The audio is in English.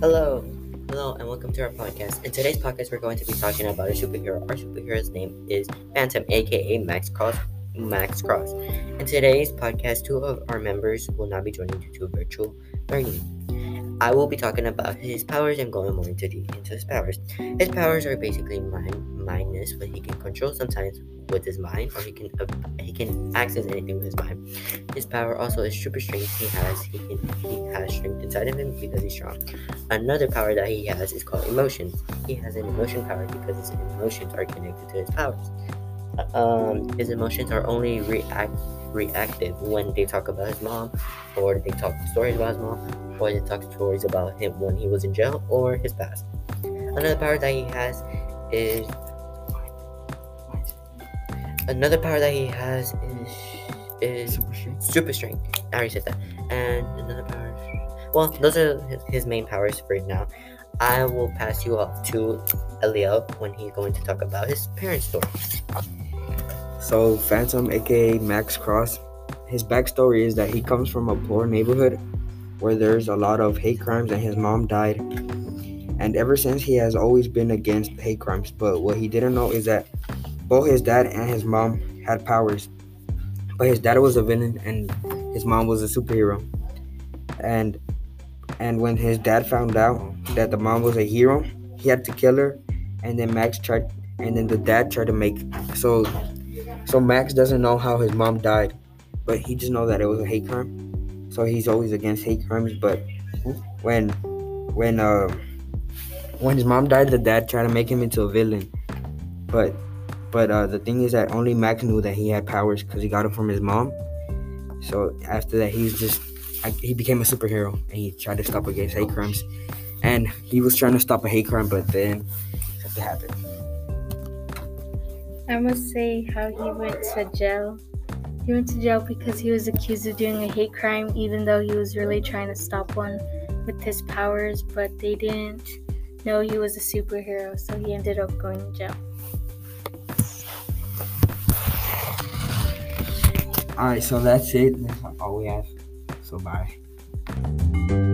Hello, hello, and welcome to our podcast. In today's podcast, we're going to be talking about a superhero. Our superhero's name is Phantom, aka Max Cross. Max Cross. In today's podcast, two of our members will not be joining due to virtual learning. I will be talking about his powers and going more into the, into his powers. His powers are basically mind mindness, but he can control sometimes with his mind, or he can uh, he can access anything with his mind. His power also is super strength. He has he can he has strength inside of him because he's strong. Another power that he has is called emotions. He has an emotion power because his emotions are connected to his powers. Um, his emotions are only react reactive when they talk about his mom, or they talk stories about his mom, or they talk stories about him when he was in jail or his past. Another power that he has is another power that he has is is Super strength. super strength. I already said that. And another power. Well, those are his, his main powers for now. I will pass you off to Elio when he's going to talk about his parents' story. So Phantom, aka Max Cross, his backstory is that he comes from a poor neighborhood where there's a lot of hate crimes and his mom died. And ever since he has always been against hate crimes, but what he didn't know is that both his dad and his mom had powers. But his dad was a villain and his mom was a superhero. And and when his dad found out that the mom was a hero, he had to kill her and then Max tried and then the dad tried to make so so Max doesn't know how his mom died, but he just know that it was a hate crime. So he's always against hate crimes. But when when uh when his mom died, the dad tried to make him into a villain. But but uh, the thing is that only Max knew that he had powers because he got them from his mom. So after that, he's just I, he became a superhero and he tried to stop against hate crimes. And he was trying to stop a hate crime, but then something happened. I must say how he went to jail. He went to jail because he was accused of doing a hate crime, even though he was really trying to stop one with his powers, but they didn't know he was a superhero, so he ended up going to jail. All right, so that's it. That's all we have. So bye.